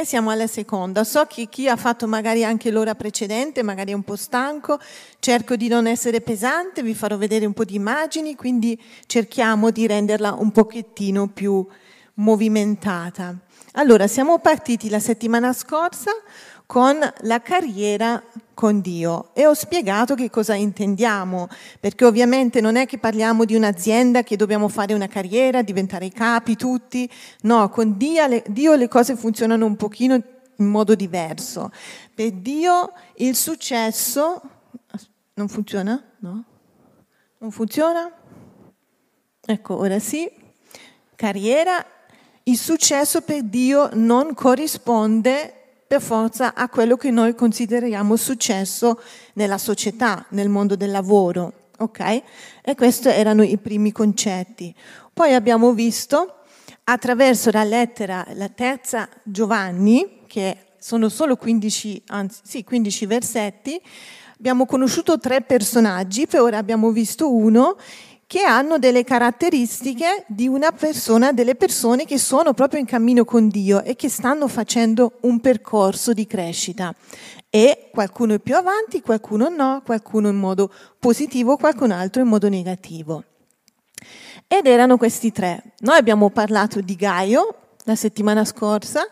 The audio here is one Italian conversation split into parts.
E siamo alla seconda. So che chi ha fatto magari anche l'ora precedente, magari è un po' stanco, cerco di non essere pesante, vi farò vedere un po' di immagini, quindi cerchiamo di renderla un pochettino più movimentata. Allora, siamo partiti la settimana scorsa con la carriera con Dio e ho spiegato che cosa intendiamo, perché ovviamente non è che parliamo di un'azienda che dobbiamo fare una carriera, diventare i capi tutti, no, con Dio le, Dio le cose funzionano un pochino in modo diverso. Per Dio il successo non funziona? No? Non funziona? Ecco, ora sì. Carriera, il successo per Dio non corrisponde per forza a quello che noi consideriamo successo nella società, nel mondo del lavoro. Ok? E questi erano i primi concetti. Poi abbiamo visto attraverso la lettera, la terza Giovanni, che sono solo 15, anzi, sì, 15 versetti, abbiamo conosciuto tre personaggi, per ora abbiamo visto uno che hanno delle caratteristiche di una persona, delle persone che sono proprio in cammino con Dio e che stanno facendo un percorso di crescita. E qualcuno è più avanti, qualcuno no, qualcuno in modo positivo, qualcun altro in modo negativo. Ed erano questi tre. Noi abbiamo parlato di Gaio la settimana scorsa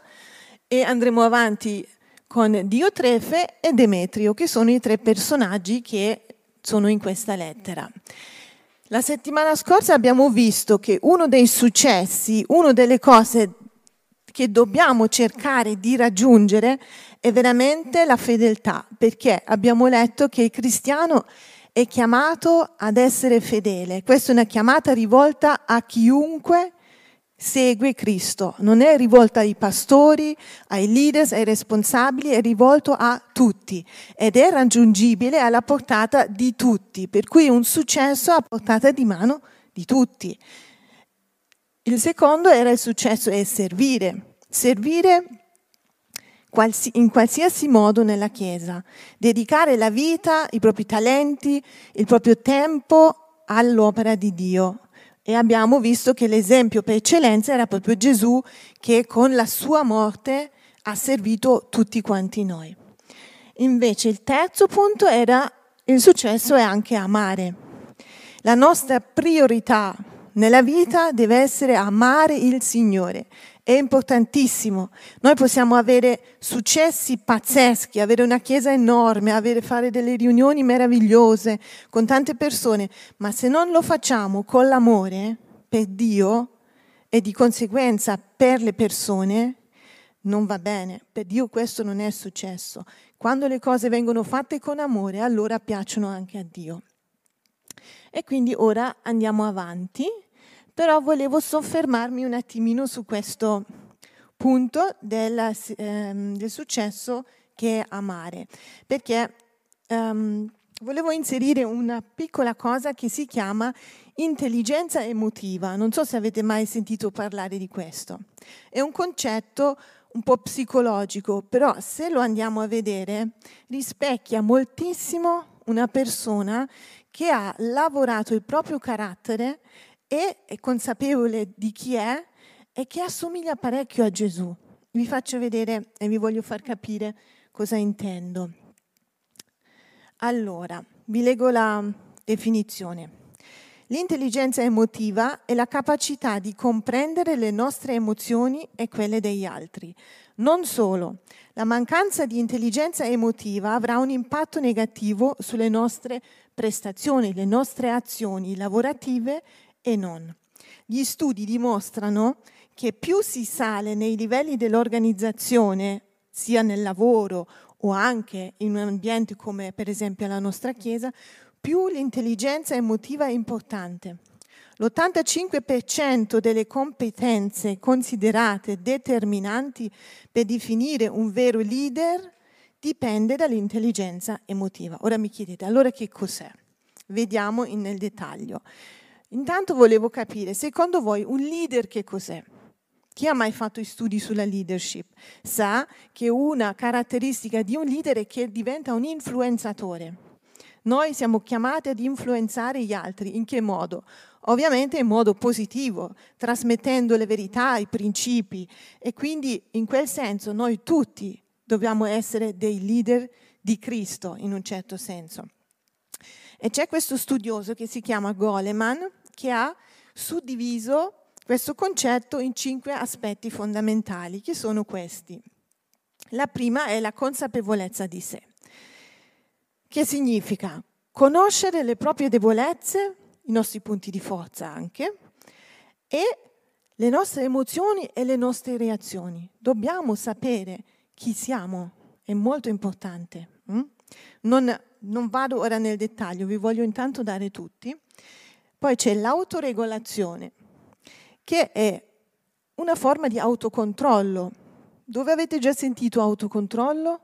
e andremo avanti con Diotrefe e Demetrio, che sono i tre personaggi che sono in questa lettera. La settimana scorsa abbiamo visto che uno dei successi, una delle cose che dobbiamo cercare di raggiungere è veramente la fedeltà, perché abbiamo letto che il cristiano è chiamato ad essere fedele. Questa è una chiamata rivolta a chiunque segue Cristo, non è rivolta ai pastori, ai leaders, ai responsabili, è rivolto a tutti ed è raggiungibile alla portata di tutti, per cui è un successo a portata di mano di tutti. Il secondo era il successo è servire, servire in qualsiasi modo nella Chiesa, dedicare la vita, i propri talenti, il proprio tempo all'opera di Dio e abbiamo visto che l'esempio per eccellenza era proprio Gesù che con la sua morte ha servito tutti quanti noi. Invece il terzo punto era il successo è anche amare. La nostra priorità nella vita deve essere amare il Signore è importantissimo. Noi possiamo avere successi pazzeschi, avere una chiesa enorme, avere, fare delle riunioni meravigliose con tante persone, ma se non lo facciamo con l'amore per Dio e di conseguenza per le persone, non va bene. Per Dio questo non è successo. Quando le cose vengono fatte con amore, allora piacciono anche a Dio. E quindi ora andiamo avanti però volevo soffermarmi un attimino su questo punto del, ehm, del successo che è amare, perché ehm, volevo inserire una piccola cosa che si chiama intelligenza emotiva. Non so se avete mai sentito parlare di questo. È un concetto un po' psicologico, però se lo andiamo a vedere rispecchia moltissimo una persona che ha lavorato il proprio carattere e è consapevole di chi è e che assomiglia parecchio a Gesù. Vi faccio vedere e vi voglio far capire cosa intendo. Allora, vi leggo la definizione. L'intelligenza emotiva è la capacità di comprendere le nostre emozioni e quelle degli altri. Non solo, la mancanza di intelligenza emotiva avrà un impatto negativo sulle nostre prestazioni, le nostre azioni lavorative e non. Gli studi dimostrano che più si sale nei livelli dell'organizzazione, sia nel lavoro o anche in un ambiente come per esempio la nostra Chiesa, più l'intelligenza emotiva è importante. L'85% delle competenze considerate determinanti per definire un vero leader dipende dall'intelligenza emotiva. Ora mi chiedete, allora che cos'è? Vediamo nel dettaglio. Intanto volevo capire, secondo voi un leader che cos'è? Chi ha mai fatto studi sulla leadership sa che una caratteristica di un leader è che diventa un influenzatore. Noi siamo chiamati ad influenzare gli altri. In che modo? Ovviamente in modo positivo, trasmettendo le verità, i principi. E quindi in quel senso noi tutti dobbiamo essere dei leader di Cristo, in un certo senso. E c'è questo studioso che si chiama Goleman, che ha suddiviso questo concetto in cinque aspetti fondamentali, che sono questi. La prima è la consapevolezza di sé, che significa conoscere le proprie debolezze, i nostri punti di forza anche, e le nostre emozioni e le nostre reazioni. Dobbiamo sapere chi siamo, è molto importante. Hm? Non, non vado ora nel dettaglio, vi voglio intanto dare tutti. Poi c'è l'autoregolazione, che è una forma di autocontrollo. Dove avete già sentito autocontrollo?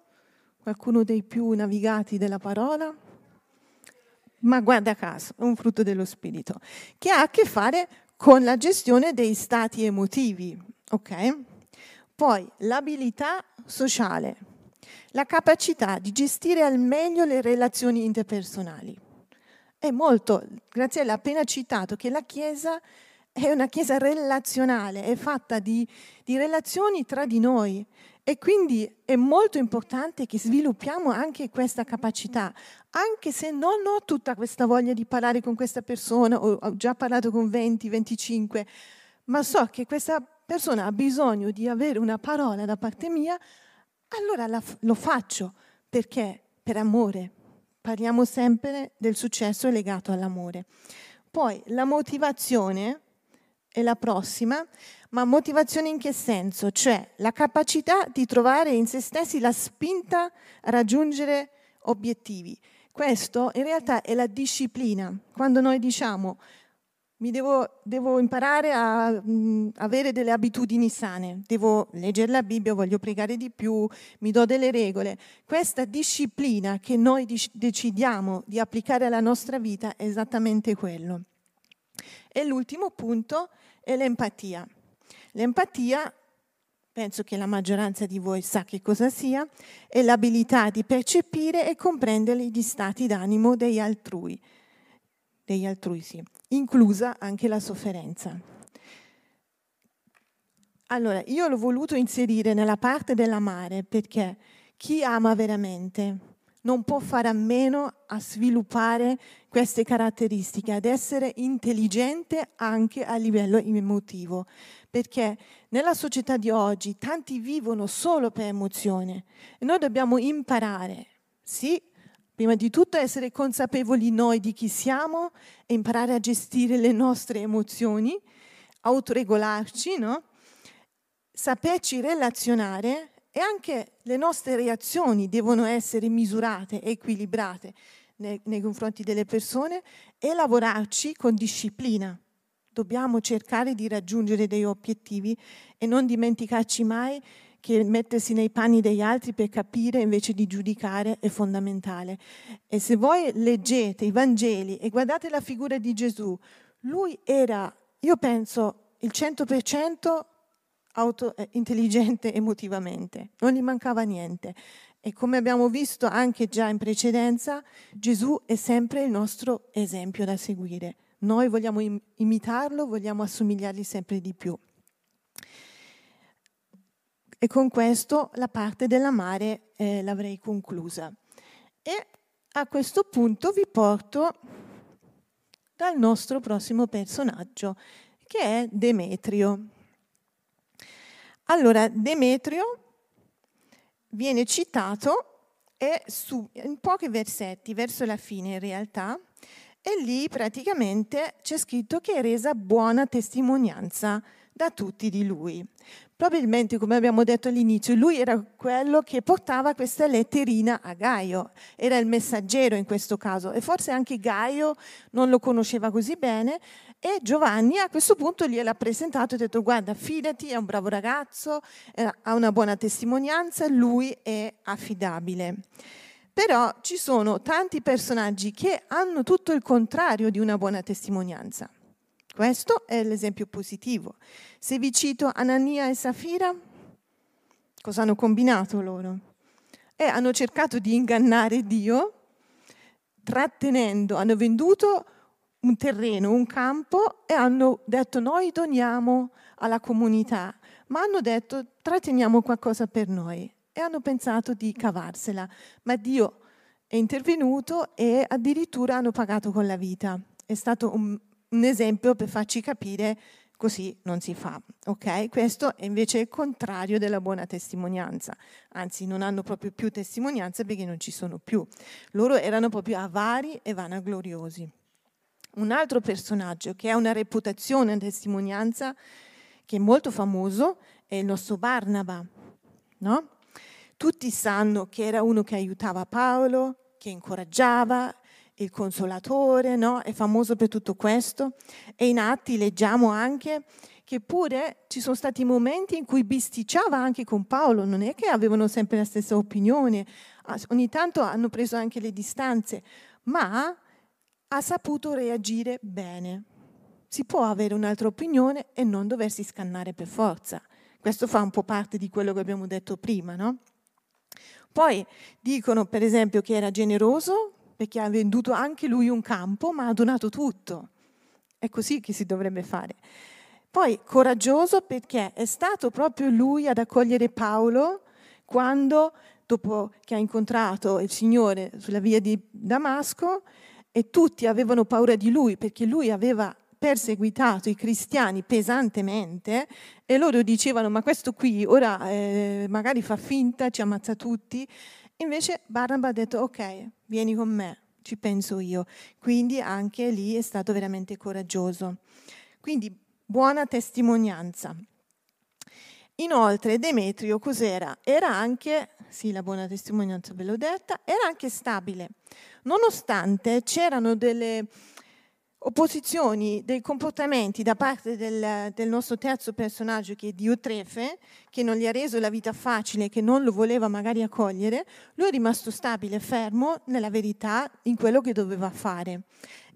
Qualcuno dei più navigati della parola? Ma guarda caso, è un frutto dello spirito, che ha a che fare con la gestione dei stati emotivi, ok? Poi l'abilità sociale, la capacità di gestire al meglio le relazioni interpersonali. È molto, Graziella ha appena citato che la Chiesa è una chiesa relazionale, è fatta di, di, relazioni tra di noi. E quindi è molto importante che sviluppiamo anche questa capacità, anche se non ho tutta questa voglia di parlare con questa persona, ho già parlato con 20, 25, ma so che questa persona ha bisogno di avere una parola da parte mia, allora la, lo faccio. Perché? Per amore. Parliamo sempre del successo legato all'amore. Poi la motivazione è la prossima, ma motivazione in che senso? Cioè la capacità di trovare in se stessi la spinta a raggiungere obiettivi. Questo in realtà è la disciplina. Quando noi diciamo mi devo, devo imparare a mh, avere delle abitudini sane, devo leggere la Bibbia, voglio pregare di più, mi do delle regole. Questa disciplina che noi decidiamo di applicare alla nostra vita è esattamente quello. E l'ultimo punto è l'empatia. L'empatia, penso che la maggioranza di voi sa che cosa sia, è l'abilità di percepire e comprendere gli stati d'animo degli altrui, degli altrui inclusa anche la sofferenza. Allora, io l'ho voluto inserire nella parte dell'amare perché chi ama veramente non può fare a meno a sviluppare queste caratteristiche, ad essere intelligente anche a livello emotivo, perché nella società di oggi tanti vivono solo per emozione e noi dobbiamo imparare, sì, prima di tutto essere consapevoli noi di chi siamo e imparare a gestire le nostre emozioni, autoregolarci, no? saperci relazionare e anche le nostre reazioni devono essere misurate equilibrate nei, nei confronti delle persone e lavorarci con disciplina. Dobbiamo cercare di raggiungere dei obiettivi e non dimenticarci mai che mettersi nei panni degli altri per capire invece di giudicare è fondamentale. E se voi leggete i Vangeli e guardate la figura di Gesù, lui era, io penso, il 100% auto, eh, intelligente emotivamente, non gli mancava niente. E come abbiamo visto anche già in precedenza, Gesù è sempre il nostro esempio da seguire. Noi vogliamo im- imitarlo, vogliamo assomigliargli sempre di più. E con questo la parte dell'amare eh, l'avrei conclusa. E a questo punto vi porto dal nostro prossimo personaggio, che è Demetrio. Allora, Demetrio viene citato su, in pochi versetti, verso la fine in realtà, e lì praticamente c'è scritto che è resa buona testimonianza da tutti di lui. Probabilmente, come abbiamo detto all'inizio, lui era quello che portava questa letterina a Gaio, era il messaggero in questo caso e forse anche Gaio non lo conosceva così bene e Giovanni a questo punto gliel'ha presentato e ha detto guarda fidati, è un bravo ragazzo, eh, ha una buona testimonianza, lui è affidabile. Però ci sono tanti personaggi che hanno tutto il contrario di una buona testimonianza. Questo è l'esempio positivo. Se vi cito Anania e Safira, cosa hanno combinato loro? Eh, hanno cercato di ingannare Dio trattenendo, hanno venduto un terreno, un campo e hanno detto noi doniamo alla comunità, ma hanno detto tratteniamo qualcosa per noi e hanno pensato di cavarsela, ma Dio è intervenuto e addirittura hanno pagato con la vita. È stato un, un esempio per farci capire così non si fa. ok? Questo è invece il contrario della buona testimonianza, anzi non hanno proprio più testimonianza perché non ci sono più. Loro erano proprio avari e vanagloriosi. Un altro personaggio che ha una reputazione e testimonianza che è molto famoso è il nostro Barnaba, no? Tutti sanno che era uno che aiutava Paolo, che incoraggiava, il consolatore, no? È famoso per tutto questo. E in Atti leggiamo anche che pure ci sono stati momenti in cui bisticciava anche con Paolo, non è che avevano sempre la stessa opinione, ogni tanto hanno preso anche le distanze, ma ha saputo reagire bene. Si può avere un'altra opinione e non doversi scannare per forza. Questo fa un po' parte di quello che abbiamo detto prima, no? Poi dicono per esempio che era generoso, perché ha venduto anche lui un campo, ma ha donato tutto. È così che si dovrebbe fare. Poi coraggioso perché è stato proprio lui ad accogliere Paolo quando, dopo che ha incontrato il Signore sulla via di Damasco, e tutti avevano paura di lui perché lui aveva perseguitato i cristiani pesantemente e loro dicevano ma questo qui ora eh, magari fa finta, ci ammazza tutti Invece Barnaba ha detto ok, vieni con me, ci penso io. Quindi anche lì è stato veramente coraggioso. Quindi buona testimonianza. Inoltre Demetrio cos'era? Era anche, sì la buona testimonianza ve l'ho detta, era anche stabile. Nonostante c'erano delle opposizioni dei comportamenti da parte del, del, nostro terzo personaggio che è Diotrefe, che non gli ha reso la vita facile, che non lo voleva magari accogliere, lui è rimasto stabile, fermo nella verità, in quello che doveva fare.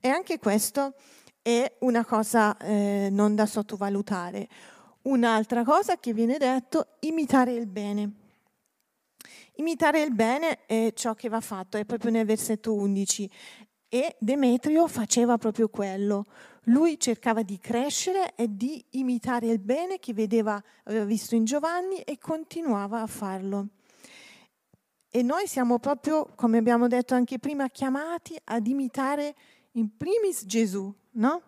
E anche questo è una cosa eh, non da sottovalutare. Un'altra cosa che viene detto, imitare il bene. Imitare il bene è ciò che va fatto, è proprio nel versetto 11. E Demetrio faceva proprio quello. Lui cercava di crescere e di imitare il bene che vedeva, aveva visto in Giovanni e continuava a farlo. E noi siamo proprio, come abbiamo detto anche prima, chiamati ad imitare in primis Gesù, no?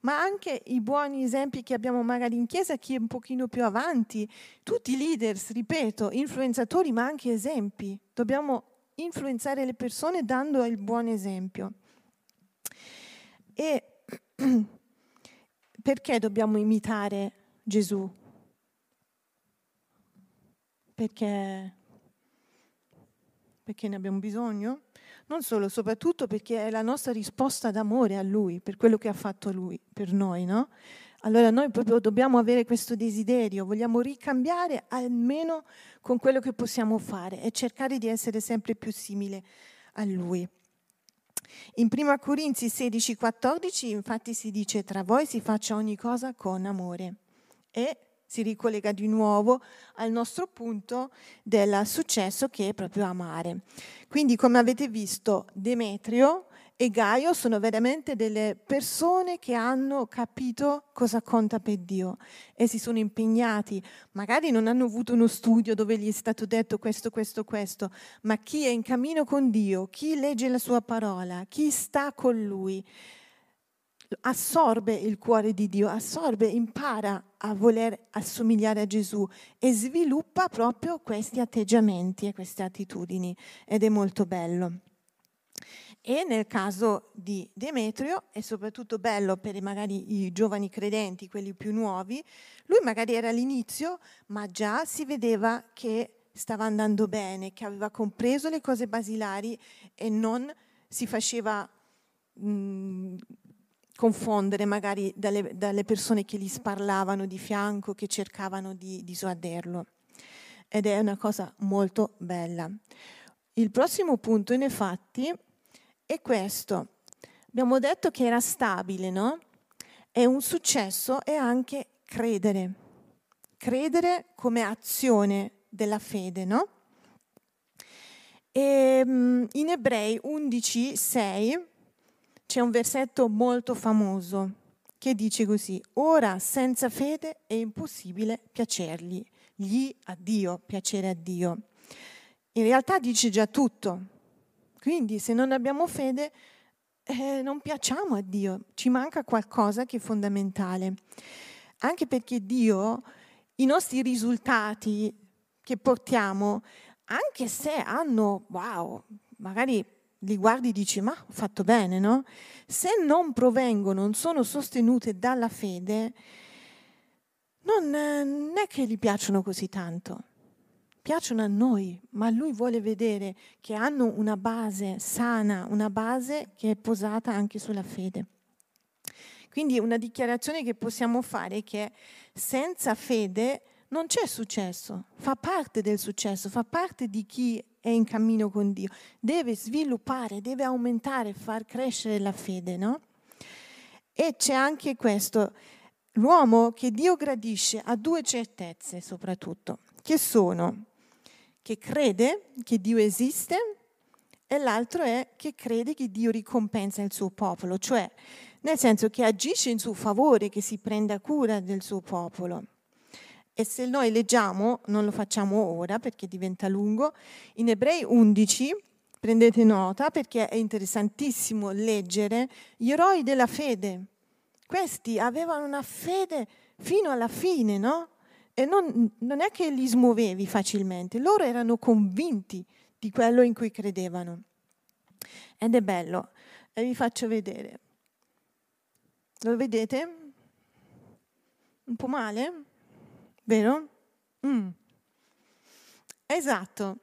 Ma anche i buoni esempi che abbiamo magari in chiesa, chi è un pochino più avanti, tutti i leaders, ripeto, influenzatori, ma anche esempi. Dobbiamo influenzare le persone dando il buon esempio. E perché dobbiamo imitare Gesù? Perché, perché ne abbiamo bisogno? Non solo, soprattutto perché è la nostra risposta d'amore a Lui, per quello che ha fatto Lui per noi, no? Allora noi proprio dobbiamo avere questo desiderio, vogliamo ricambiare almeno con quello che possiamo fare e cercare di essere sempre più simile a Lui. In 1 Corinzi 16, 14 infatti si dice tra voi si faccia ogni cosa con amore e si ricollega di nuovo al nostro punto del successo che è proprio amare. Quindi come avete visto Demetrio e Gaio sono veramente delle persone che hanno capito cosa conta per Dio e si sono impegnati. Magari non hanno avuto uno studio dove gli è stato detto questo, questo, questo, ma chi è in cammino con Dio, chi legge la sua parola, chi sta con Lui, assorbe il cuore di Dio, assorbe, impara a voler assomigliare a Gesù e sviluppa proprio questi atteggiamenti e queste attitudini ed è molto bello. E nel caso di Demetrio, è soprattutto bello per magari i giovani credenti, quelli più nuovi, lui magari era all'inizio, ma già si vedeva che stava andando bene, che aveva compreso le cose basilari e non si faceva mh, confondere magari dalle, dalle, persone che gli sparlavano di fianco, che cercavano di dissuaderlo. Ed è una cosa molto bella. Il prossimo punto, infatti, e questo, abbiamo detto che era stabile, no? E un successo è anche credere. Credere come azione della fede, no? E, um, in Ebrei 11, 6 c'è un versetto molto famoso che dice così, ora senza fede è impossibile piacergli, gli a Dio, piacere a Dio. In realtà dice già tutto, quindi se non abbiamo fede eh, non piacciamo a Dio, ci manca qualcosa che è fondamentale, anche perché Dio, i nostri risultati che portiamo, anche se hanno, wow, magari li guardi e dici ma ho fatto bene, no? Se non provengono, non sono sostenute dalla fede, non, non è che gli piacciono così tanto. Piacciono a noi, ma lui vuole vedere che hanno una base sana, una base che è posata anche sulla fede. Quindi una dichiarazione che possiamo fare è che senza fede non c'è successo, fa parte del successo, fa parte di chi è in cammino con Dio, deve sviluppare, deve aumentare, far crescere la fede, no? E c'è anche questo, l'uomo che Dio gradisce ha due certezze soprattutto, che sono che crede che Dio esiste e l'altro è che crede che Dio ricompensa il suo popolo, cioè nel senso che agisce in suo favore, che si prenda cura del suo popolo. E se noi leggiamo, non lo facciamo ora perché diventa lungo, in Ebrei 11, prendete nota perché è interessantissimo leggere gli eroi della fede. Questi avevano una fede fino alla fine, no? E non, non è che li smuovevi facilmente, loro erano convinti di quello in cui credevano. Ed è bello, e vi faccio vedere. Lo vedete? Un po' male? Vero? Mm. Esatto,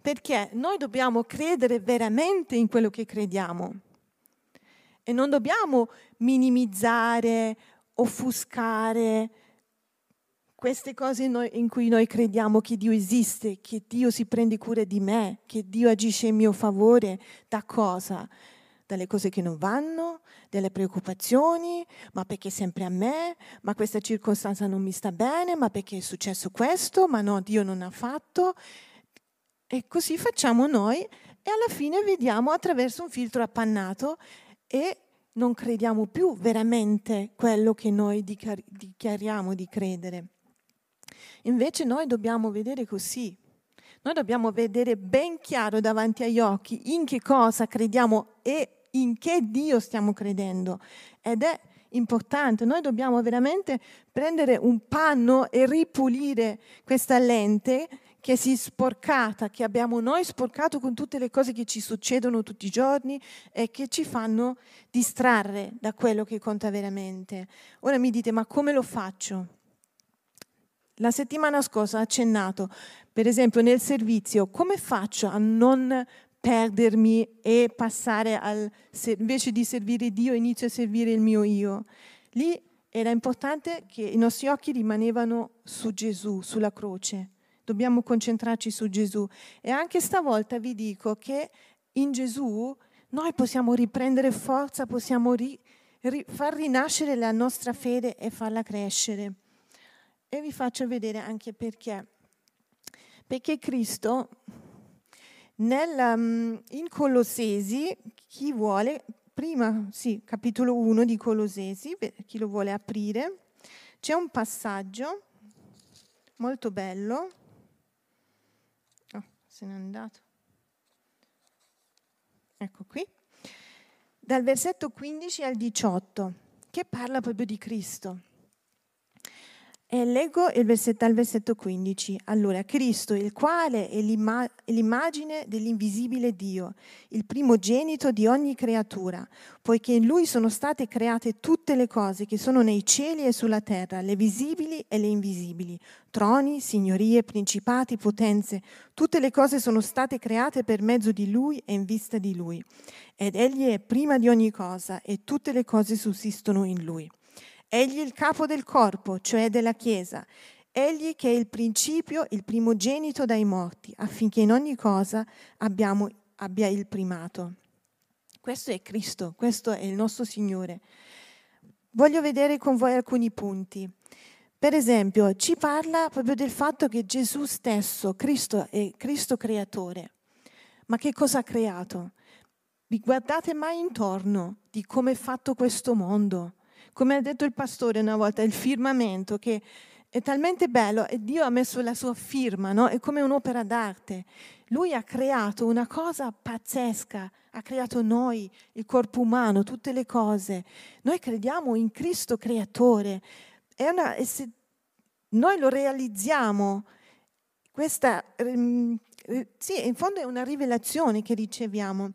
perché noi dobbiamo credere veramente in quello che crediamo e non dobbiamo minimizzare, offuscare queste cose in cui noi crediamo che Dio esiste, che Dio si prende cura di me, che Dio agisce in mio favore, da cosa? dalle cose che non vanno, delle preoccupazioni, ma perché sempre a me, ma questa circostanza non mi sta bene, ma perché è successo questo, ma no, Dio non ha fatto. E così facciamo noi e alla fine vediamo attraverso un filtro appannato e non crediamo più veramente quello che noi dichiariamo di credere. Invece noi dobbiamo vedere così, noi dobbiamo vedere ben chiaro davanti agli occhi in che cosa crediamo e in che Dio stiamo credendo ed è importante. Noi dobbiamo veramente prendere un panno e ripulire questa lente che si è sporcata, che abbiamo noi sporcato con tutte le cose che ci succedono tutti i giorni e che ci fanno distrarre da quello che conta veramente. Ora mi dite, ma come lo faccio? La settimana scorsa ho accennato, per esempio nel servizio, come faccio a non perdermi e passare al, invece di servire Dio, inizio a servire il mio io. Lì era importante che i nostri occhi rimanevano su Gesù, sulla croce. Dobbiamo concentrarci su Gesù. E anche stavolta vi dico che in Gesù noi possiamo riprendere forza, possiamo ri, ri, far rinascere la nostra fede e farla crescere. E vi faccio vedere anche perché. Perché Cristo nel, um, in Colossesi, chi vuole, prima, sì, capitolo 1 di Colossesi, chi lo vuole aprire, c'è un passaggio molto bello. Oh, se n'è andato. Ecco qui. Dal versetto 15 al 18, che parla proprio di Cristo. E leggo il versetto, dal versetto 15. Allora, Cristo, il quale è l'immagine dell'invisibile Dio, il primogenito di ogni creatura, poiché in Lui sono state create tutte le cose che sono nei cieli e sulla terra, le visibili e le invisibili, troni, signorie, principati, potenze. Tutte le cose sono state create per mezzo di Lui e in vista di Lui. Ed Egli è prima di ogni cosa e tutte le cose sussistono in Lui. Egli è il capo del corpo, cioè della Chiesa. Egli che è il principio, il primogenito dai morti, affinché in ogni cosa abbiamo, abbia il primato. Questo è Cristo, questo è il nostro Signore. Voglio vedere con voi alcuni punti. Per esempio, ci parla proprio del fatto che Gesù stesso, Cristo, è Cristo creatore. Ma che cosa ha creato? Vi guardate mai intorno di come è fatto questo mondo? Come ha detto il pastore una volta, il firmamento che è talmente bello e Dio ha messo la sua firma, no? È come un'opera d'arte. Lui ha creato una cosa pazzesca, ha creato noi, il corpo umano, tutte le cose. Noi crediamo in Cristo creatore. Una, e se noi lo realizziamo, questa, ehm, sì, in fondo è una rivelazione che riceviamo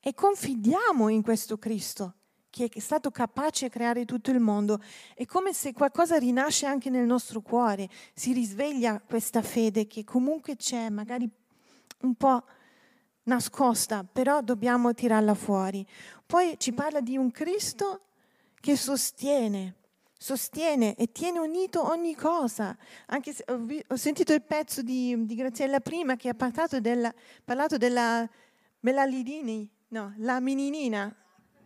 e confidiamo in questo Cristo che è stato capace di creare tutto il mondo. È come se qualcosa rinasce anche nel nostro cuore, si risveglia questa fede che comunque c'è, magari un po' nascosta, però dobbiamo tirarla fuori. Poi ci parla di un Cristo che sostiene, sostiene e tiene unito ogni cosa. Anche se ho, sentito il pezzo di, di, Graziella prima che ha parlato della, parlato della melalidini, no, la mininina.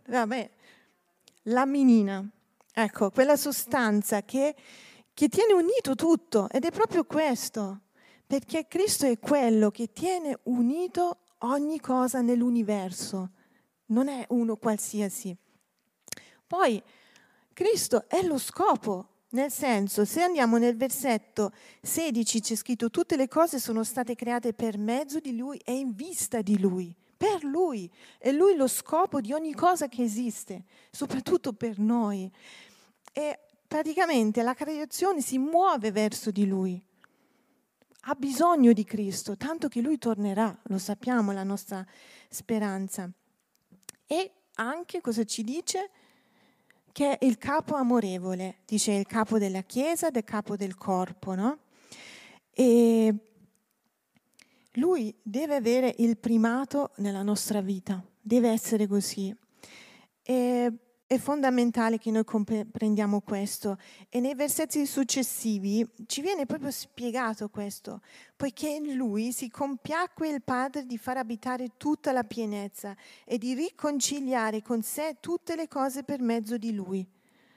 Vabbè, la minina, ecco, quella sostanza che, che tiene unito tutto ed è proprio questo, perché Cristo è quello che tiene unito ogni cosa nell'universo, non è uno qualsiasi. Poi Cristo è lo scopo, nel senso, se andiamo nel versetto 16 c'è scritto tutte le cose sono state create per mezzo di Lui e in vista di Lui per Lui. È Lui lo scopo di ogni cosa che esiste, soprattutto per noi. E praticamente la creazione si muove verso di Lui. Ha bisogno di Cristo, tanto che Lui tornerà, lo sappiamo, la nostra speranza. E anche cosa ci dice? Che è il capo amorevole, dice il capo della Chiesa, del capo del corpo, no? E lui deve avere il primato nella nostra vita, deve essere così. E, è fondamentale che noi comprendiamo questo e nei versetti successivi ci viene proprio spiegato questo, poiché in lui si compiacque il Padre di far abitare tutta la pienezza e di riconciliare con sé tutte le cose per mezzo di lui.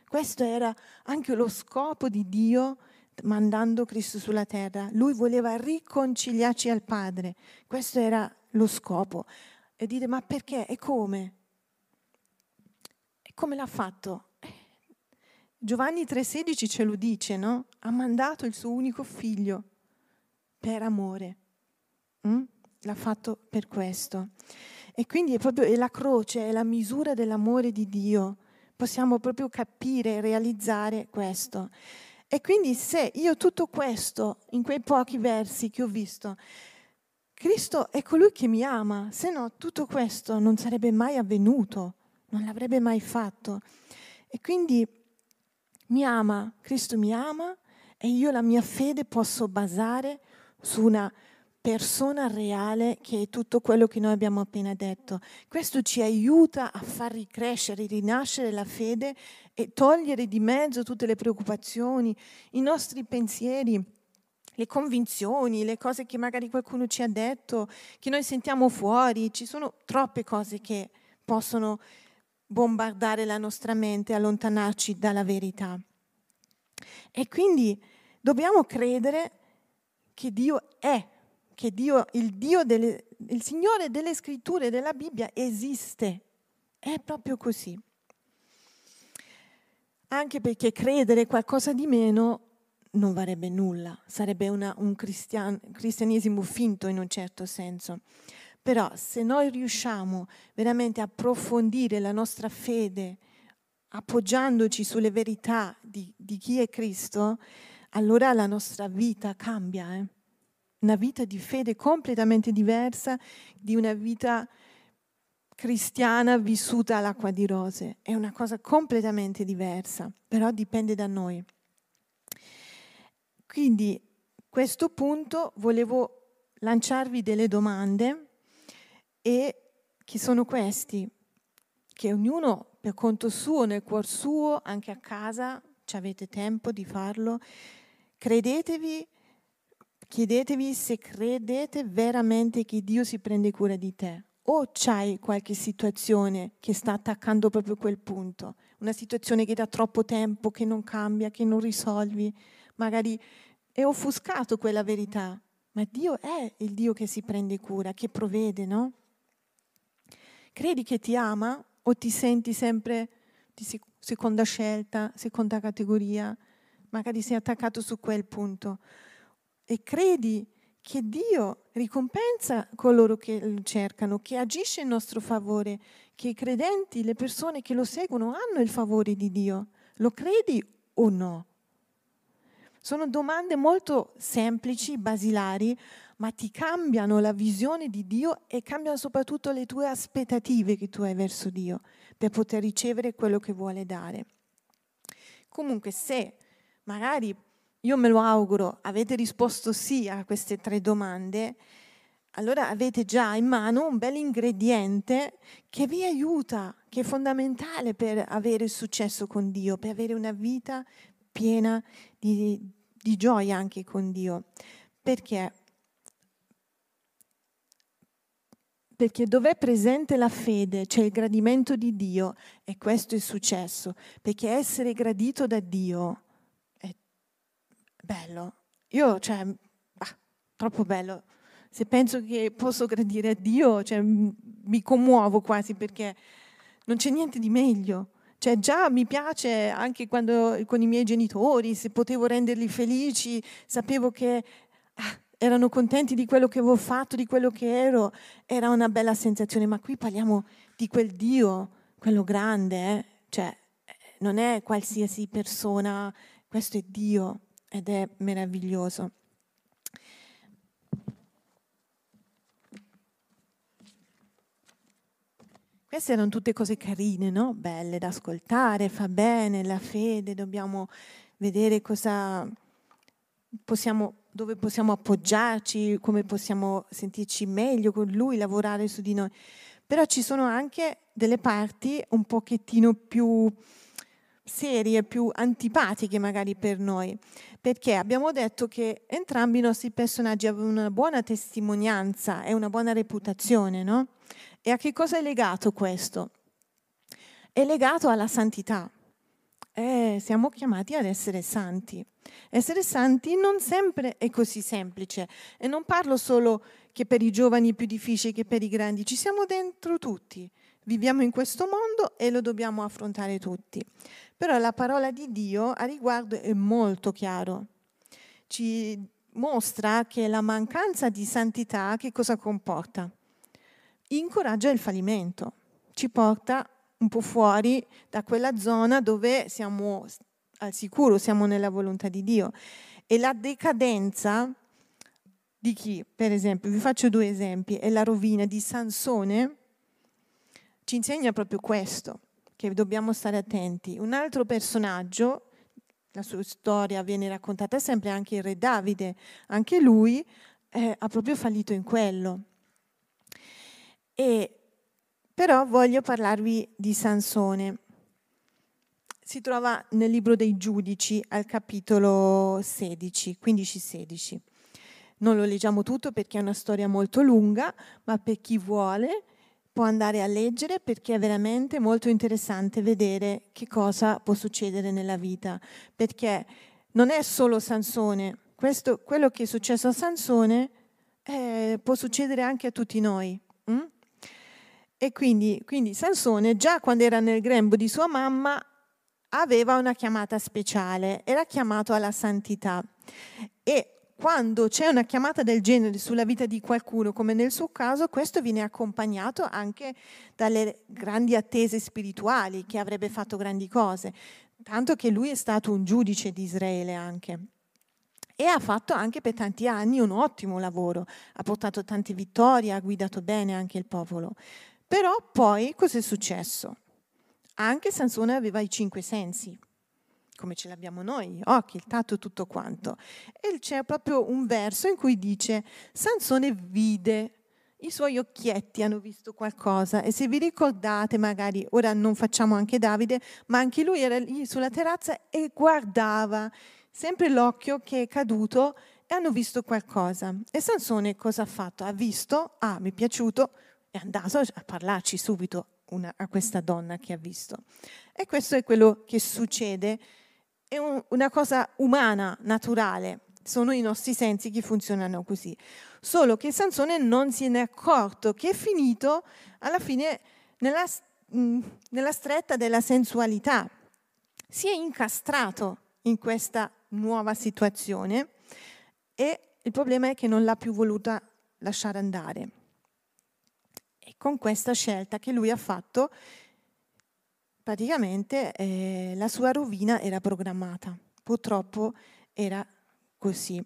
Questo era anche lo scopo di Dio mandando Cristo sulla terra. Lui voleva riconciliarci al Padre. Questo era lo scopo. E dire, ma perché? E come? E come l'ha fatto? Giovanni 3,16 ce lo dice, no? Ha mandato il suo unico figlio per amore. Mm? L'ha fatto per questo. E quindi è proprio è la croce, è la misura dell'amore di Dio. Possiamo proprio capire e realizzare questo. E quindi se io tutto questo, in quei pochi versi che ho visto, Cristo è colui che mi ama, se no tutto questo non sarebbe mai avvenuto, non l'avrebbe mai fatto. E quindi mi ama, Cristo mi ama e io la mia fede posso basare su una persona reale che è tutto quello che noi abbiamo appena detto. Questo ci aiuta a far ricrescere, rinascere la fede e togliere di mezzo tutte le preoccupazioni, i nostri pensieri, le convinzioni, le cose che magari qualcuno ci ha detto, che noi sentiamo fuori. Ci sono troppe cose che possono bombardare la nostra mente, allontanarci dalla verità. E quindi dobbiamo credere che Dio è che Dio, il Dio delle, il Signore delle scritture della Bibbia esiste. È proprio così. Anche perché credere qualcosa di meno non varrebbe nulla, sarebbe una, un cristian, cristianesimo finto in un certo senso. Però se noi riusciamo veramente a approfondire la nostra fede, appoggiandoci sulle verità di, di chi è Cristo, allora la nostra vita cambia. Eh? Una vita di fede completamente diversa di una vita cristiana vissuta all'acqua di rose. È una cosa completamente diversa, però dipende da noi. Quindi, questo punto volevo lanciarvi delle domande e che sono questi, che ognuno per conto suo, nel cuor suo, anche a casa, ci avete tempo di farlo, credetevi Chiedetevi se credete veramente che Dio si prende cura di te o c'hai qualche situazione che sta attaccando proprio quel punto, una situazione che da troppo tempo, che non cambia, che non risolvi, magari è offuscato quella verità, ma Dio è il Dio che si prende cura, che provvede, no? Credi che ti ama o ti senti sempre di seconda scelta, seconda categoria? Magari sei attaccato su quel punto. E credi che Dio ricompensa coloro che lo cercano, che agisce in nostro favore, che i credenti, le persone che lo seguono hanno il favore di Dio. Lo credi o no? Sono domande molto semplici, basilari, ma ti cambiano la visione di Dio e cambiano soprattutto le tue aspettative che tu hai verso Dio per poter ricevere quello che vuole dare. Comunque, se magari io me lo auguro, avete risposto sì a queste tre domande, allora avete già in mano un bel ingrediente che vi aiuta, che è fondamentale per avere successo con Dio, per avere una vita piena di, di gioia anche con Dio. Perché? Perché dove è presente la fede c'è il gradimento di Dio e questo è successo. Perché essere gradito da Dio bello. Io, cioè, ah, troppo bello. Se penso che posso gradire a Dio, cioè, mi commuovo quasi perché non c'è niente di meglio. Cioè già mi piace anche quando con i miei genitori, se potevo renderli felici, sapevo che ah, erano contenti di quello che avevo fatto, di quello che ero, era una bella sensazione, ma qui parliamo di quel Dio, quello grande, eh? cioè non è qualsiasi persona, questo è Dio ed è meraviglioso. Queste erano tutte cose carine, no? Belle da ascoltare, fa bene, la fede, dobbiamo vedere cosa possiamo, dove possiamo appoggiarci, come possiamo sentirci meglio con lui, lavorare su di noi. Però ci sono anche delle parti un pochettino più serie, più antipatiche magari per noi, perché abbiamo detto che entrambi i nostri personaggi avevano una buona testimonianza e una buona reputazione, no? E a che cosa è legato questo? È legato alla santità. Eh, siamo chiamati ad essere santi. Essere santi non sempre è così semplice e non parlo solo che per i giovani è più difficile che per i grandi, ci siamo dentro tutti. Viviamo in questo mondo e lo dobbiamo affrontare tutti. Però la parola di Dio a riguardo è molto chiaro. Ci mostra che la mancanza di santità che cosa comporta? incoraggia il fallimento, ci porta un po' fuori da quella zona dove siamo al sicuro, siamo nella volontà di Dio. E la decadenza di chi, per esempio, vi faccio due esempi, è la rovina di Sansone, ci insegna proprio questo, che dobbiamo stare attenti. Un altro personaggio, la sua storia viene raccontata sempre anche il re Davide, anche lui eh, ha proprio fallito in quello. E, però voglio parlarvi di Sansone. Si trova nel libro dei giudici al capitolo 16, 15-16. Non lo leggiamo tutto perché è una storia molto lunga, ma per chi vuole può andare a leggere perché è veramente molto interessante vedere che cosa può succedere nella vita. Perché non è solo Sansone, questo, quello che è successo a Sansone eh, può succedere anche a tutti noi. Mm? E quindi, quindi Sansone, già quando era nel grembo di sua mamma, aveva una chiamata speciale, era chiamato alla santità. E quando c'è una chiamata del genere sulla vita di qualcuno, come nel suo caso, questo viene accompagnato anche dalle grandi attese spirituali, che avrebbe fatto grandi cose, tanto che lui è stato un giudice di Israele anche. E ha fatto anche per tanti anni un ottimo lavoro, ha portato tante vittorie, ha guidato bene anche il popolo. Però poi cos'è successo? Anche Sansone aveva i cinque sensi, come ce l'abbiamo noi, occhi, il tatto, tutto quanto. E c'è proprio un verso in cui dice, Sansone vide, i suoi occhietti hanno visto qualcosa e se vi ricordate magari, ora non facciamo anche Davide, ma anche lui era lì sulla terrazza e guardava sempre l'occhio che è caduto e hanno visto qualcosa. E Sansone cosa ha fatto? Ha visto, ah mi è piaciuto, è andato a parlarci subito una, a questa donna che ha visto. E questo è quello che succede, è un, una cosa umana, naturale. sono i nostri sensi che funzionano così. Solo che Sansone non ne è accorto che è finito alla fine nella, nella stretta della sensualità. Si è incastrato in questa nuova situazione e il problema è che non l'ha più voluta lasciare andare. E con questa scelta che lui ha fatto, praticamente eh, la sua rovina era programmata. Purtroppo era così.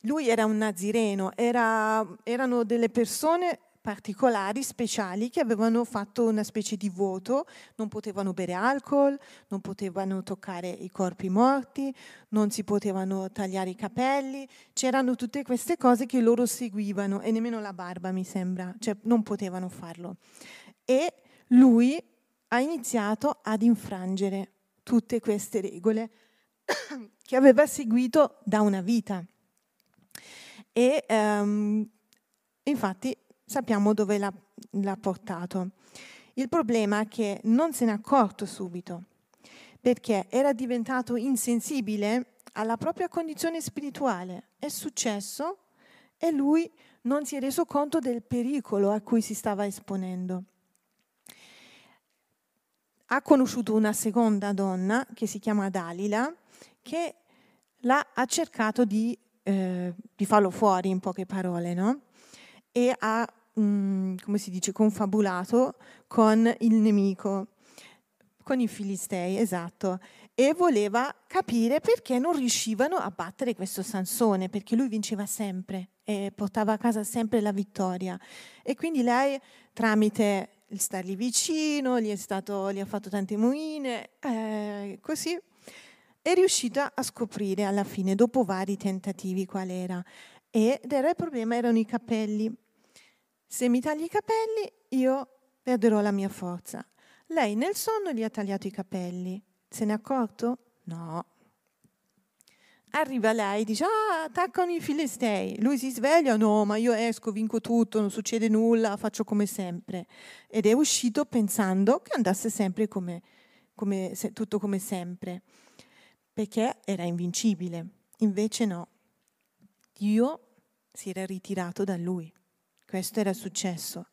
Lui era un nazireno, era, erano delle persone particolari, speciali, che avevano fatto una specie di voto, non potevano bere alcol, non potevano toccare i corpi morti, non si potevano tagliare i capelli, c'erano tutte queste cose che loro seguivano e nemmeno la barba mi sembra, cioè non potevano farlo. E lui ha iniziato ad infrangere tutte queste regole che aveva seguito da una vita. E um, infatti sappiamo dove l'ha, l'ha portato. Il problema è che non se n'è accorto subito, perché era diventato insensibile alla propria condizione spirituale. È successo e lui non si è reso conto del pericolo a cui si stava esponendo. Ha conosciuto una seconda donna che si chiama Dalila, che l'ha, ha cercato di, eh, di farlo fuori in poche parole, no? e ha, um, come si dice, confabulato con il nemico, con i filistei, esatto, e voleva capire perché non riuscivano a battere questo Sansone, perché lui vinceva sempre e portava a casa sempre la vittoria. E quindi lei, tramite stargli vicino, gli, stato, gli ha fatto tante moine, eh, così, è riuscita a scoprire alla fine, dopo vari tentativi, qual era. Ed era il problema, erano i capelli. Se mi tagli i capelli, io perderò la mia forza. Lei nel sonno gli ha tagliato i capelli. Se ne è accorto? No. Arriva lei, dice, ah, attaccano i filistei. Lui si sveglia, no, ma io esco, vinco tutto, non succede nulla, faccio come sempre. Ed è uscito pensando che andasse sempre come, come tutto come sempre, perché era invincibile. Invece no, Dio si era ritirato da lui. Questo era successo.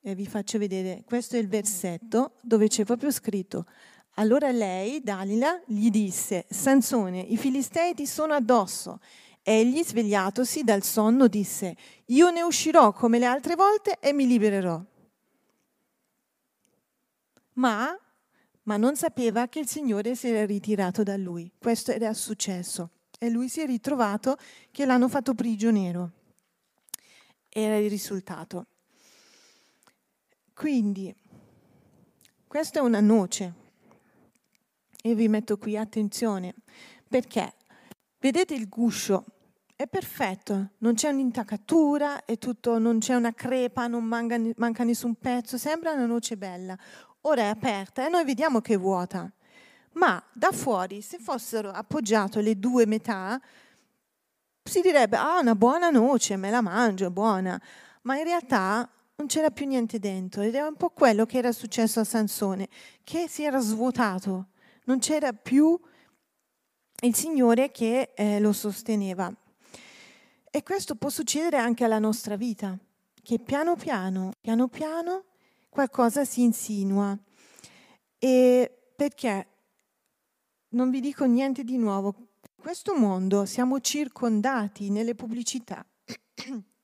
E vi faccio vedere, questo è il versetto dove c'è proprio scritto. Allora lei, Dalila, gli disse, Sansone, i filistei ti sono addosso. Egli, svegliatosi dal sonno, disse, io ne uscirò come le altre volte e mi libererò. Ma, ma non sapeva che il Signore si era ritirato da lui. Questo era successo. E lui si è ritrovato che l'hanno fatto prigioniero era il risultato. Quindi, questa è una noce. E vi metto qui attenzione, perché vedete il guscio, è perfetto, non c'è un'intaccatura, è tutto, non c'è una crepa, non manca, manca nessun pezzo, sembra una noce bella. Ora è aperta e noi vediamo che è vuota, ma da fuori, se fossero appoggiate le due metà, si direbbe, ah, una buona noce, me la mangio, è buona, ma in realtà non c'era più niente dentro ed era un po' quello che era successo a Sansone, che si era svuotato, non c'era più il Signore che eh, lo sosteneva. E questo può succedere anche alla nostra vita, che piano piano, piano piano qualcosa si insinua. E perché? Non vi dico niente di nuovo, questo mondo siamo circondati nelle pubblicità.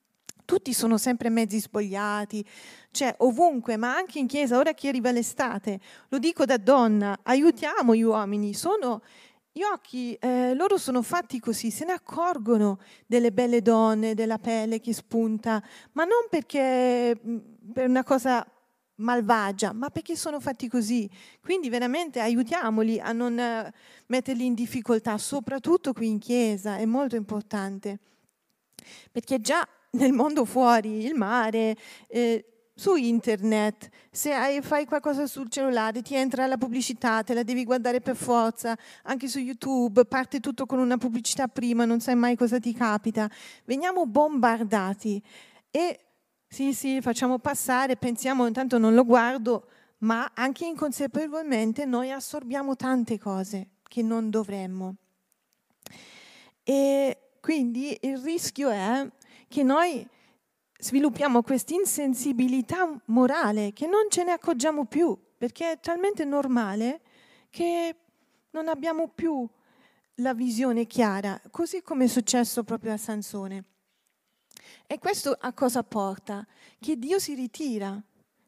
Tutti sono sempre mezzi spogliati, cioè ovunque, ma anche in chiesa, ora che arriva l'estate, lo dico da donna, aiutiamo gli uomini, sono gli occhi, eh, loro sono fatti così, se ne accorgono delle belle donne, della pelle che spunta, ma non perché mm, per una cosa malvagia, ma perché sono fatti così. Quindi veramente aiutiamoli a non eh, metterli in difficoltà, soprattutto qui in chiesa, è molto importante. Perché già nel mondo fuori, il mare, eh, su internet, se hai, fai qualcosa sul cellulare, ti entra la pubblicità, te la devi guardare per forza, anche su YouTube, parte tutto con una pubblicità prima, non sai mai cosa ti capita. Veniamo bombardati e sì, sì, facciamo passare, pensiamo intanto non lo guardo, ma anche inconsapevolmente noi assorbiamo tante cose che non dovremmo. E quindi il rischio è che noi sviluppiamo questa insensibilità morale che non ce ne accorgiamo più, perché è talmente normale che non abbiamo più la visione chiara, così come è successo proprio a Sansone. E questo a cosa porta? Che Dio si ritira.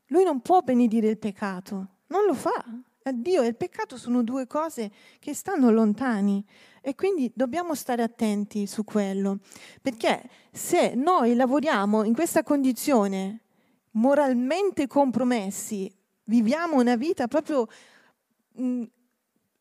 Lui non può benedire il peccato, non lo fa. Dio e il peccato sono due cose che stanno lontani e quindi dobbiamo stare attenti su quello, perché se noi lavoriamo in questa condizione moralmente compromessi, viviamo una vita proprio mh,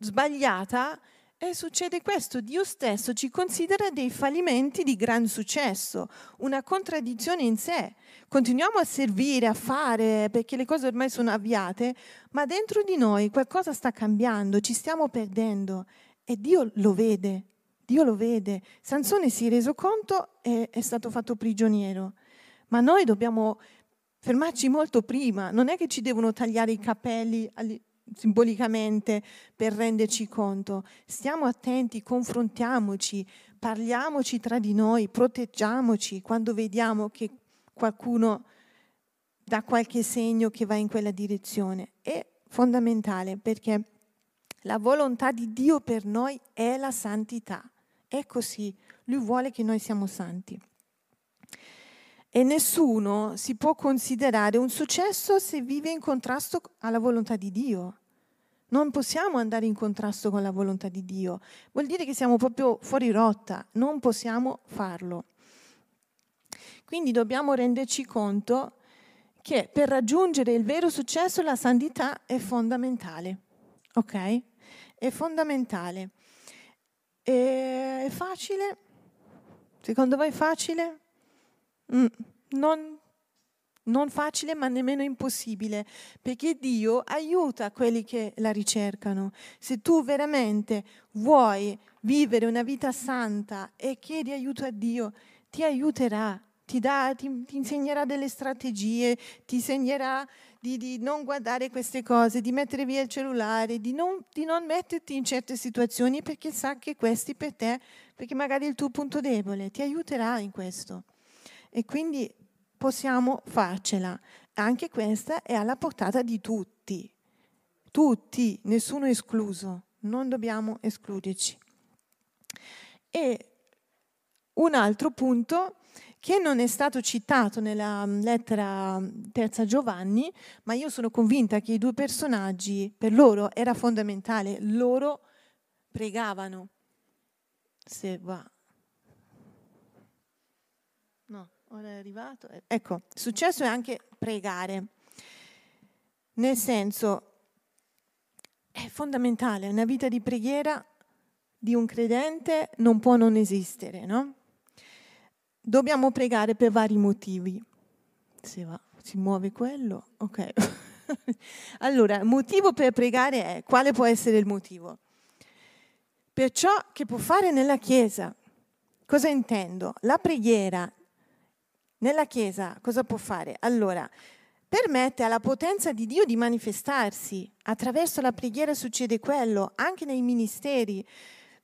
sbagliata, e succede questo, Dio stesso ci considera dei fallimenti di gran successo, una contraddizione in sé. Continuiamo a servire, a fare, perché le cose ormai sono avviate, ma dentro di noi qualcosa sta cambiando, ci stiamo perdendo e Dio lo vede, Dio lo vede. Sansone si è reso conto e è stato fatto prigioniero, ma noi dobbiamo fermarci molto prima, non è che ci devono tagliare i capelli simbolicamente per renderci conto. Stiamo attenti, confrontiamoci, parliamoci tra di noi, proteggiamoci quando vediamo che qualcuno dà qualche segno che va in quella direzione. È fondamentale perché la volontà di Dio per noi è la santità. È così, Lui vuole che noi siamo santi. E nessuno si può considerare un successo se vive in contrasto alla volontà di Dio. Non possiamo andare in contrasto con la volontà di Dio. Vuol dire che siamo proprio fuori rotta, non possiamo farlo. Quindi dobbiamo renderci conto che per raggiungere il vero successo la santità è fondamentale. Ok? È fondamentale. E è facile? Secondo voi è facile? Mm, non, non facile ma nemmeno impossibile, perché Dio aiuta quelli che la ricercano. Se tu veramente vuoi vivere una vita santa e chiedi aiuto a Dio, ti aiuterà, ti, dà, ti, ti insegnerà delle strategie, ti insegnerà di, di, non guardare queste cose, di mettere via il cellulare, di non, di non metterti in certe situazioni perché sa che questi per te, perché magari è il tuo punto debole, ti aiuterà in questo. E quindi possiamo farcela. Anche questa è alla portata di tutti. Tutti, nessuno escluso. Non dobbiamo escluderci. E un altro punto che non è stato citato nella mm, lettera mm, terza Giovanni, ma io sono convinta che i due personaggi, per loro era fondamentale, loro pregavano. Se va. ora è arrivato. Ecco, il successo è anche pregare, nel senso è fondamentale, una vita di preghiera di un credente non può non esistere, no? Dobbiamo pregare per vari motivi. Se va, si muove quello, ok. allora, motivo per pregare è, quale può essere il motivo? Per ciò che può fare nella Chiesa. Cosa intendo? La preghiera nella Chiesa cosa può fare? Allora, permette alla potenza di Dio di manifestarsi. Attraverso la preghiera succede quello, anche nei ministeri.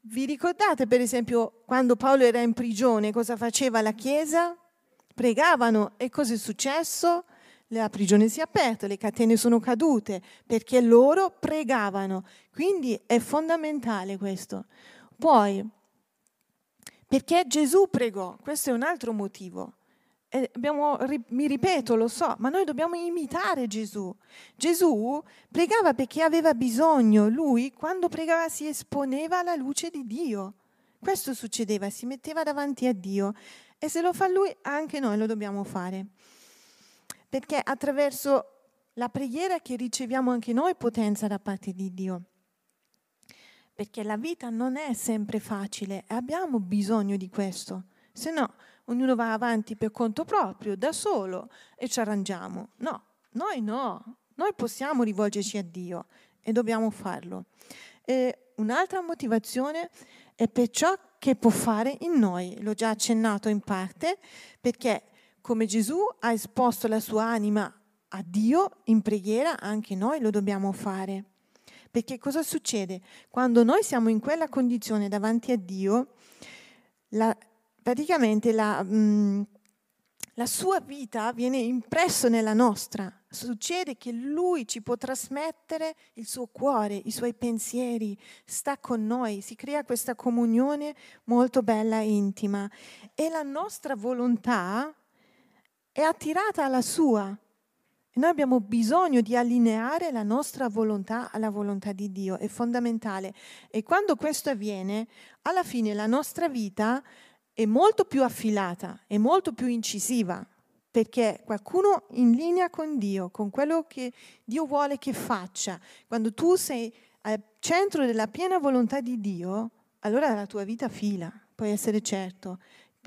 Vi ricordate per esempio quando Paolo era in prigione, cosa faceva la Chiesa? Pregavano e cosa è successo? La prigione si è aperta, le catene sono cadute perché loro pregavano. Quindi è fondamentale questo. Poi, perché Gesù pregò, questo è un altro motivo. Abbiamo, mi ripeto, lo so, ma noi dobbiamo imitare Gesù. Gesù pregava perché aveva bisogno, lui quando pregava si esponeva alla luce di Dio. Questo succedeva, si metteva davanti a Dio e se lo fa lui anche noi lo dobbiamo fare. Perché attraverso la preghiera che riceviamo anche noi potenza da parte di Dio. Perché la vita non è sempre facile e abbiamo bisogno di questo. Se no, ognuno va avanti per conto proprio, da solo, e ci arrangiamo. No, noi no, noi possiamo rivolgerci a Dio e dobbiamo farlo. E un'altra motivazione è per ciò che può fare in noi, l'ho già accennato in parte, perché come Gesù ha esposto la sua anima a Dio in preghiera, anche noi lo dobbiamo fare. Perché cosa succede? Quando noi siamo in quella condizione davanti a Dio, la, praticamente la, mm, la sua vita viene impresso nella nostra. Succede che lui ci può trasmettere il suo cuore, i suoi pensieri, sta con noi, si crea questa comunione molto bella e intima e la nostra volontà è attirata alla sua. Noi abbiamo bisogno di allineare la nostra volontà alla volontà di Dio, è fondamentale. E quando questo avviene, alla fine la nostra vita è molto più affilata, è molto più incisiva, perché qualcuno in linea con Dio, con quello che Dio vuole che faccia, quando tu sei al centro della piena volontà di Dio, allora la tua vita fila, puoi essere certo.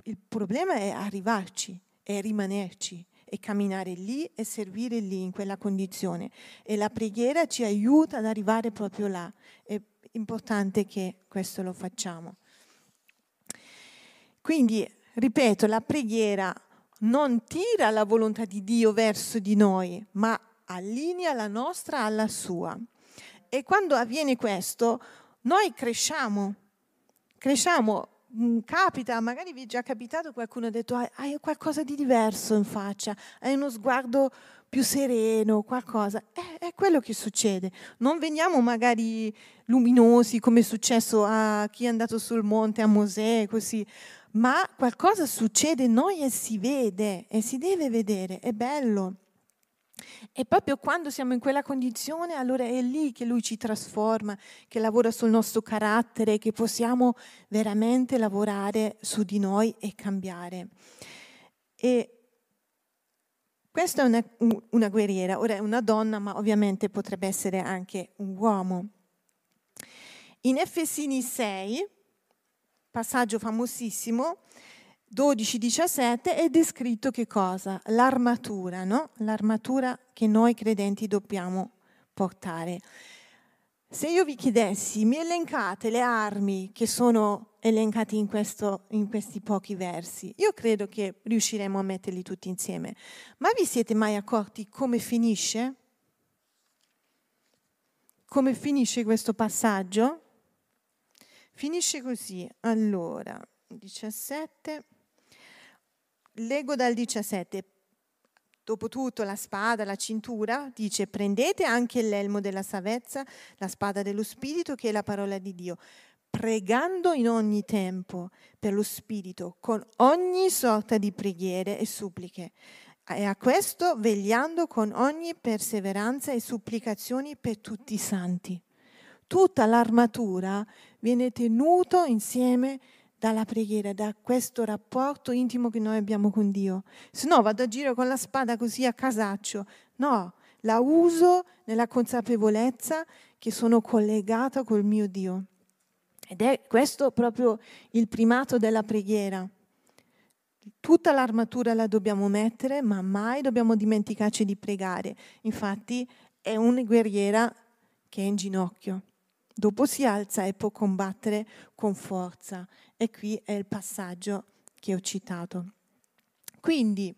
Il problema è arrivarci, è rimanerci e camminare lì e servire lì in quella condizione. E la preghiera ci aiuta ad arrivare proprio là. È importante che questo lo facciamo. Quindi, ripeto, la preghiera non tira la volontà di Dio verso di noi, ma allinea la nostra alla sua. E quando avviene questo, noi cresciamo, cresciamo Mm, capita, magari vi è già capitato, qualcuno ha detto hai qualcosa di diverso in faccia, hai uno sguardo più sereno, qualcosa. È, è quello che succede. Non veniamo magari luminosi come è successo a chi è andato sul monte, a Mosè, così, ma qualcosa succede in noi e si vede e si deve vedere, è bello. E proprio quando siamo in quella condizione, allora è lì che lui ci trasforma, che lavora sul nostro carattere, che possiamo veramente lavorare su di noi e cambiare. E questa è una, una guerriera, ora è una donna, ma ovviamente potrebbe essere anche un uomo. In Efesini 6, passaggio famosissimo, 12-17 è descritto che cosa? L'armatura, no? L'armatura che noi credenti dobbiamo portare. Se io vi chiedessi, mi elencate le armi che sono elencate in, questo, in questi pochi versi, io credo che riusciremo a metterli tutti insieme. Ma vi siete mai accorti come finisce? Come finisce questo passaggio? Finisce così, allora, 17 leggo dal 17. Dopotutto la spada, la cintura, dice prendete anche l'elmo della salvezza, la spada dello Spirito che è la parola di Dio, pregando in ogni tempo per lo Spirito, con ogni sorta di preghiere e suppliche. E a questo vegliando con ogni perseveranza e supplicazioni per tutti i santi. Tutta l'armatura viene tenuta insieme dalla preghiera, da questo rapporto intimo che noi abbiamo con Dio. Se no vado a giro con la spada così a casaccio. No, la uso nella consapevolezza che sono collegata col mio Dio. Ed è questo proprio il primato della preghiera. Tutta l'armatura la dobbiamo mettere, ma mai dobbiamo dimenticarci di pregare. Infatti è una guerriera che è in ginocchio. Dopo si alza e può combattere con forza. E qui è il passaggio che ho citato. Quindi,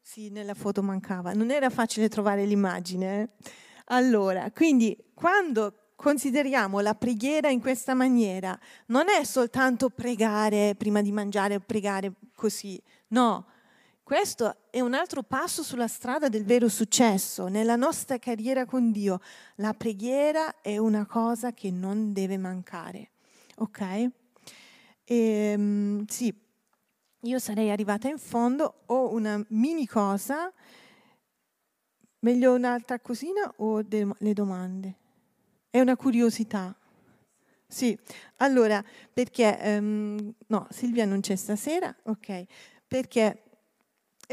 sì, nella foto mancava, non era facile trovare l'immagine. Eh? Allora, quindi quando consideriamo la preghiera in questa maniera, non è soltanto pregare prima di mangiare o pregare così, no, questo è un altro passo sulla strada del vero successo nella nostra carriera con Dio. La preghiera è una cosa che non deve mancare. Ok? E, ehm, sì, io sarei arrivata in fondo. Ho una mini cosa. Meglio un'altra cosina o de- le domande? È una curiosità. Sì, allora, perché, um, no, Silvia non c'è stasera, ok, perché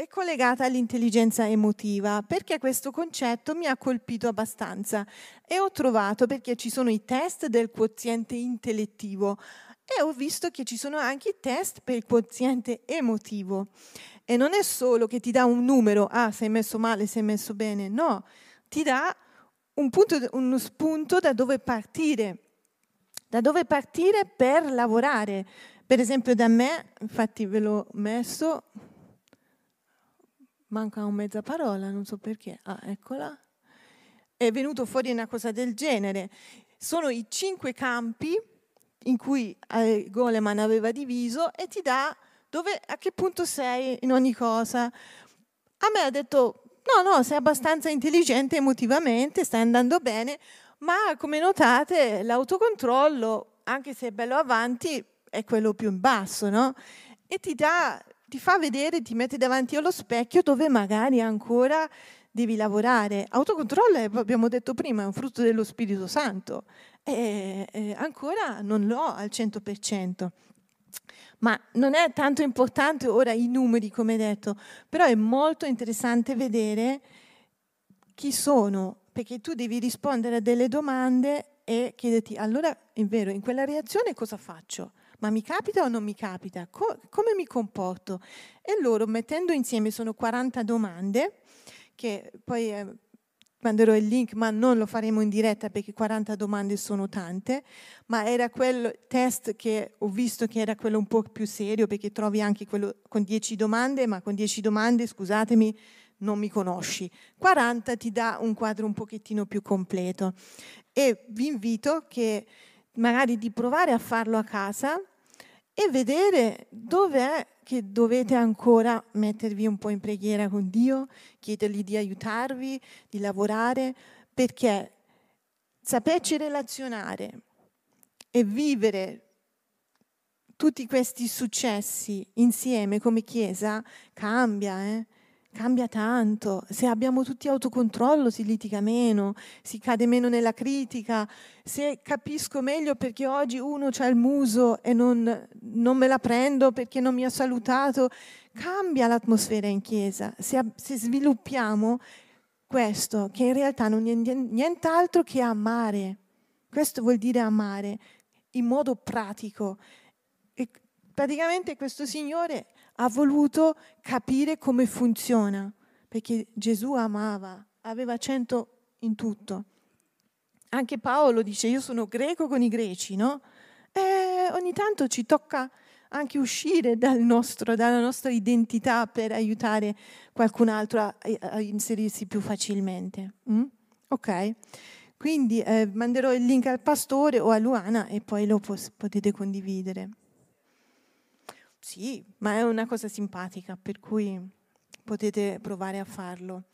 è collegata all'intelligenza emotiva perché questo concetto mi ha colpito abbastanza e ho trovato perché ci sono i test del quoziente intellettivo e ho visto che ci sono anche i test per il quoziente emotivo. E non è solo che ti dà un numero, ah, sei messo male, sei messo bene, no, ti dà un punto, uno spunto da dove partire, da dove partire per lavorare. Per esempio da me, infatti ve l'ho messo, manca un mezza parola, non so perché. Ah, eccola. È venuto fuori una cosa del genere. Sono i cinque campi in cui eh, Goleman aveva diviso e ti dà dove, a che punto sei in ogni cosa. A me ha detto, no, no, sei abbastanza intelligente emotivamente, stai andando bene, ma come notate l'autocontrollo, anche se è bello avanti, è quello più in basso, no? E ti dà, ti fa vedere, ti mette davanti allo specchio dove magari ancora devi lavorare. Autocontrollo, abbiamo detto prima, è un frutto dello Spirito Santo e, e ancora non l'ho al 100%. Ma non è tanto importante ora i numeri, come detto, però è molto interessante vedere chi sono, perché tu devi rispondere a delle domande e chiederti, allora, è vero, in quella reazione cosa faccio? Ma mi capita o non mi capita? Co- come mi comporto? E loro, mettendo insieme, sono 40 domande, che poi eh, manderò il link, ma non lo faremo in diretta perché 40 domande sono tante, ma era quel test che ho visto che era quello un po' più serio perché trovi anche quello con 10 domande, ma con 10 domande, scusatemi, non mi conosci. 40 ti dà un quadro un pochettino più completo e vi invito che magari di provare a farlo a casa e vedere dov'è che dovete ancora mettervi un po' in preghiera con Dio, chiedergli di aiutarvi, di lavorare, perché saperci relazionare e vivere tutti questi successi insieme come Chiesa cambia, eh? Cambia tanto. Se abbiamo tutti autocontrollo si litiga meno, si cade meno nella critica. Se capisco meglio perché oggi uno ha il muso e non, non, me la prendo perché non mi ha salutato, cambia l'atmosfera in chiesa. Se, se sviluppiamo questo, che in realtà non è nient'altro che amare. Questo vuol dire amare in modo pratico. E praticamente questo Signore ha voluto capire come funziona, perché Gesù amava, aveva cento in tutto. Anche Paolo dice io sono greco con i greci, no? E ogni tanto ci tocca anche uscire dal nostro, dalla nostra identità per aiutare qualcun altro a, a inserirsi più facilmente. Mm? Ok? Quindi eh, manderò il link al pastore o a Luana e poi lo pos- potete condividere. Sì, ma è una cosa simpatica, per cui potete provare a farlo.